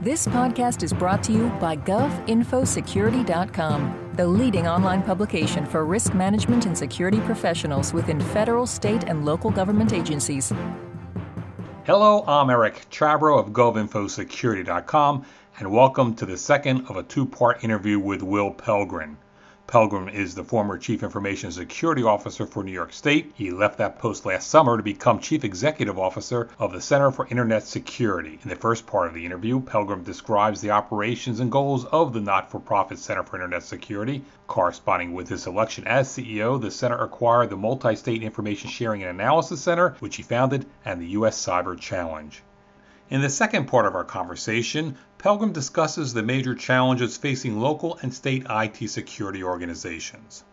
This podcast is brought to you by GovInfoSecurity.com, the leading online publication for risk management and security professionals within federal, state, and local government agencies. Hello, I'm Eric Chabrow of GovInfoSecurity.com, and welcome to the second of a two part interview with Will Pelgrin. Pelgrin is the former Chief Information Security Officer for New York State. He left that post last summer to become Chief Executive Officer of the Center for Internet Security. In the first part of the interview, Pelgrin describes the operations and goals of the not for profit Center for Internet Security. Corresponding with his election as CEO, the center acquired the Multi State Information Sharing and Analysis Center, which he founded, and the U.S. Cyber Challenge. In the second part of our conversation, Pelgrin discusses the major challenges facing local and state IT security organizations.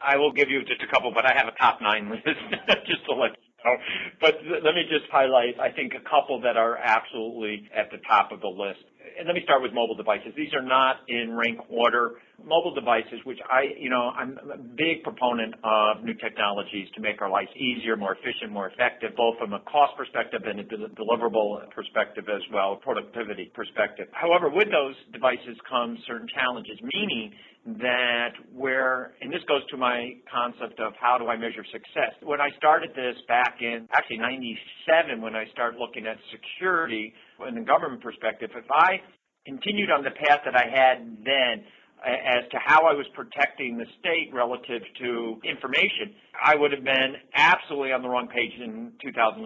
I will give you just a couple, but I have a top nine list just to let you know. But let me just highlight, I think, a couple that are absolutely at the top of the list let me start with mobile devices. These are not in rank order. Mobile devices, which I, you know, I'm a big proponent of new technologies to make our lives easier, more efficient, more effective, both from a cost perspective and a deliverable perspective as well, productivity perspective. However, with those devices come certain challenges, meaning that where, and this goes to my concept of how do I measure success. When I started this back in actually 97, when I started looking at security in the government perspective, if I continued on the path that I had then, as to how I was protecting the state relative to information, I would have been absolutely on the wrong page in 2011.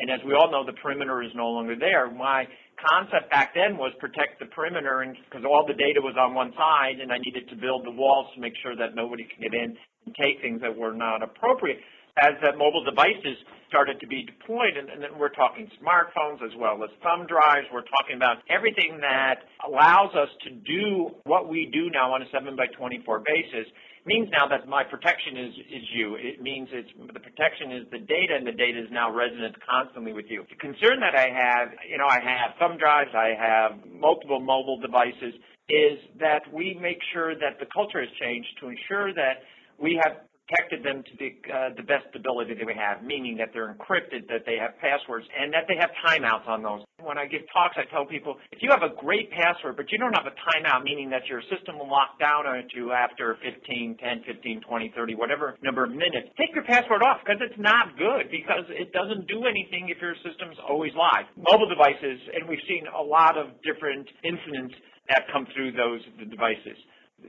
And as we all know, the perimeter is no longer there. My concept back then was protect the perimeter because all the data was on one side and I needed to build the walls to make sure that nobody could get in and take things that were not appropriate as that mobile devices started to be deployed, and, and then we're talking smartphones as well as thumb drives. We're talking about everything that allows us to do what we do now on a 7 by 24 basis means now that my protection is, is you. It means it's the protection is the data, and the data is now resident constantly with you. The concern that I have, you know, I have thumb drives, I have multiple mobile devices, is that we make sure that the culture has changed to ensure that we have protected them to the, uh, the best ability that we have, meaning that they're encrypted, that they have passwords, and that they have timeouts on those. When I give talks, I tell people, if you have a great password, but you don't have a timeout, meaning that your system will lock down on you after 15, 10, 15, 20, 30, whatever number of minutes, take your password off because it's not good because it doesn't do anything if your system's always live. Mobile devices, and we've seen a lot of different incidents that come through those devices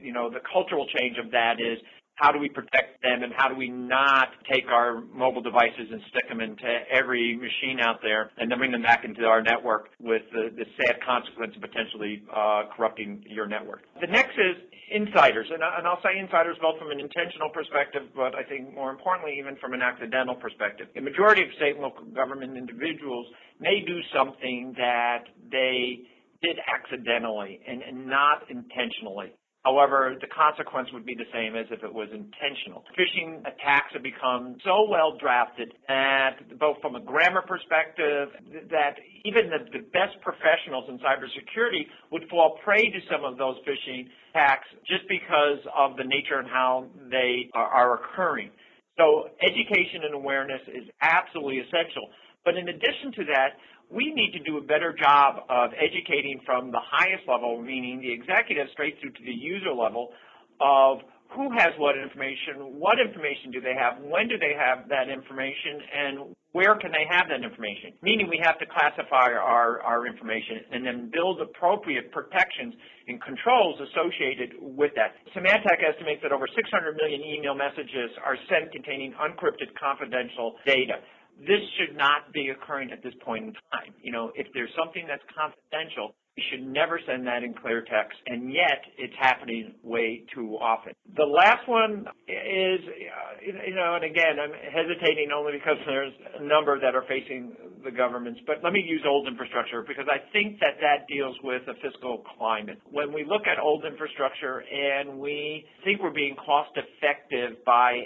you know, the cultural change of that is how do we protect them and how do we not take our mobile devices and stick them into every machine out there and then bring them back into our network with the, the sad consequence of potentially uh, corrupting your network. The next is insiders, and, and I'll say insiders both from an intentional perspective, but I think more importantly even from an accidental perspective. The majority of state and local government individuals may do something that they did accidentally and, and not intentionally. However, the consequence would be the same as if it was intentional. Phishing attacks have become so well drafted that both from a grammar perspective, that even the, the best professionals in cybersecurity would fall prey to some of those phishing attacks just because of the nature and how they are, are occurring. So education and awareness is absolutely essential. But in addition to that, we need to do a better job of educating from the highest level, meaning the executive straight through to the user level of who has what information, what information do they have, when do they have that information, and where can they have that information? Meaning we have to classify our, our information and then build appropriate protections and controls associated with that. Symantec estimates that over 600 million email messages are sent containing unencrypted confidential data this should not be occurring at this point in time. You know, if there's something that's confidential, you should never send that in clear text, and yet it's happening way too often. The last one is, uh, you know, and again, I'm hesitating only because there's a number that are facing the governments, but let me use old infrastructure because I think that that deals with a fiscal climate. When we look at old infrastructure and we think we're being cost effective by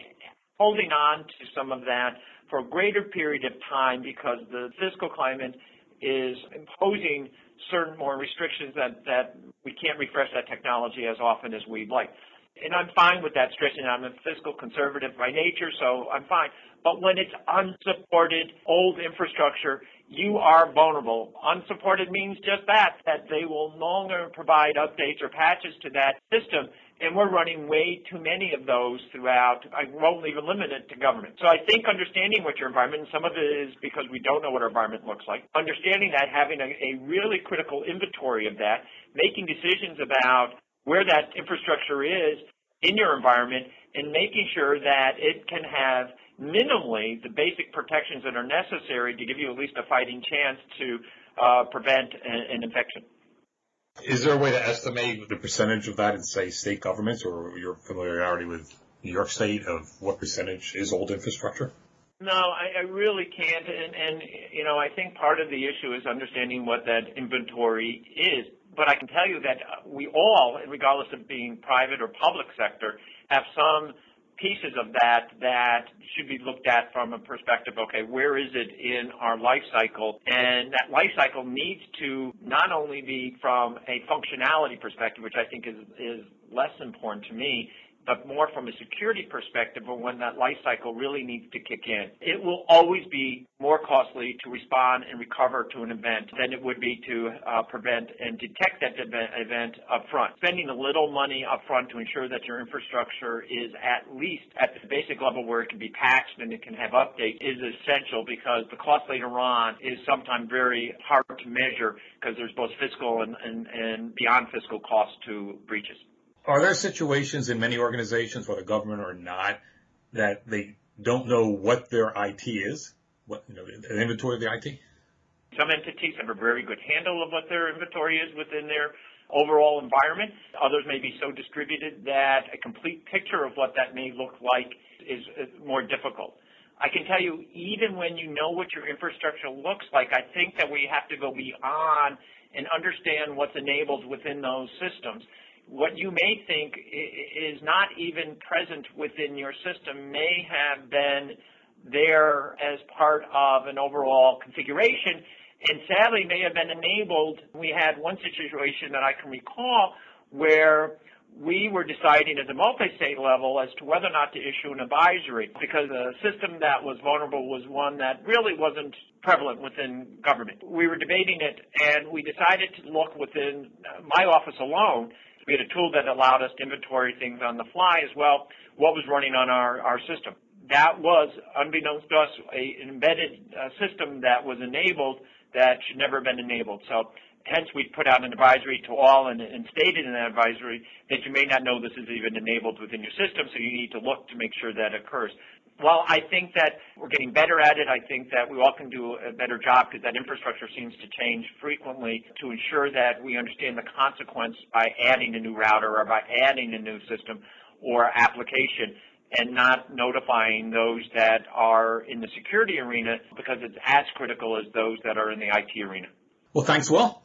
holding on to some of that for a greater period of time because the fiscal climate is imposing certain more restrictions that, that we can't refresh that technology as often as we'd like. And I'm fine with that, stressing I'm a fiscal conservative by nature, so I'm fine. But when it's unsupported old infrastructure, you are vulnerable. Unsupported means just that, that they will no longer provide updates or patches to that system. And we're running way too many of those throughout. I won't even limit it to government. So I think understanding what your environment, and some of it is because we don't know what our environment looks like, understanding that, having a, a really critical inventory of that, making decisions about where that infrastructure is in your environment and making sure that it can have minimally the basic protections that are necessary to give you at least a fighting chance to uh, prevent an, an infection. Is there a way to estimate the percentage of that in, say, state governments or your familiarity with New York State of what percentage is old infrastructure? No, I, I really can't. And, and, you know, I think part of the issue is understanding what that inventory is. But I can tell you that we all, regardless of being private or public sector, have some pieces of that that should be looked at from a perspective, okay, where is it in our life cycle? And that life cycle needs to not only be from a functionality perspective, which I think is, is less important to me, but more from a security perspective of when that life cycle really needs to kick in. It will always be more costly to respond and recover to an event than it would be to uh, prevent and detect that event up front. Spending a little money up front to ensure that your infrastructure is at least at the basic level where it can be patched and it can have updates is essential because the cost later on is sometimes very hard to measure because there's both fiscal and, and, and beyond fiscal costs to breaches. Are there situations in many organizations, whether government or not, that they don't know what their IT is, what you know, the inventory of the IT? Some entities have a very good handle of what their inventory is within their overall environment. Others may be so distributed that a complete picture of what that may look like is more difficult. I can tell you, even when you know what your infrastructure looks like, I think that we have to go beyond and understand what's enabled within those systems what you may think is not even present within your system may have been there as part of an overall configuration and sadly may have been enabled. We had one situation that I can recall where we were deciding at the multi-state level as to whether or not to issue an advisory because the system that was vulnerable was one that really wasn't prevalent within government. We were debating it and we decided to look within my office alone we had a tool that allowed us to inventory things on the fly as well, what was running on our, our system. That was, unbeknownst to us, a, an embedded uh, system that was enabled that should never have been enabled. So hence we put out an advisory to all and, and, stated in that advisory that you may not know this is even enabled within your system, so you need to look to make sure that occurs while I think that we're getting better at it, I think that we all can do a better job because that infrastructure seems to change frequently to ensure that we understand the consequence by adding a new router or by adding a new system or application and not notifying those that are in the security arena because it's as critical as those that are in the IT arena. Well, thanks, Will.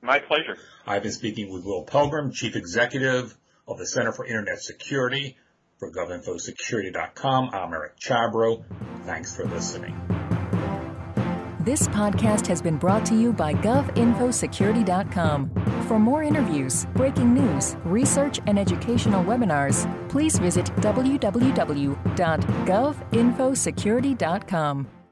My pleasure. I've been speaking with Will Pelgrin, Chief Executive of the Center for Internet Security. For GovInfoSecurity.com, I'm Eric Chabrow. Thanks for listening. This podcast has been brought to you by GovInfoSecurity.com. For more interviews, breaking news, research, and educational webinars, please visit www.govinfosecurity.com.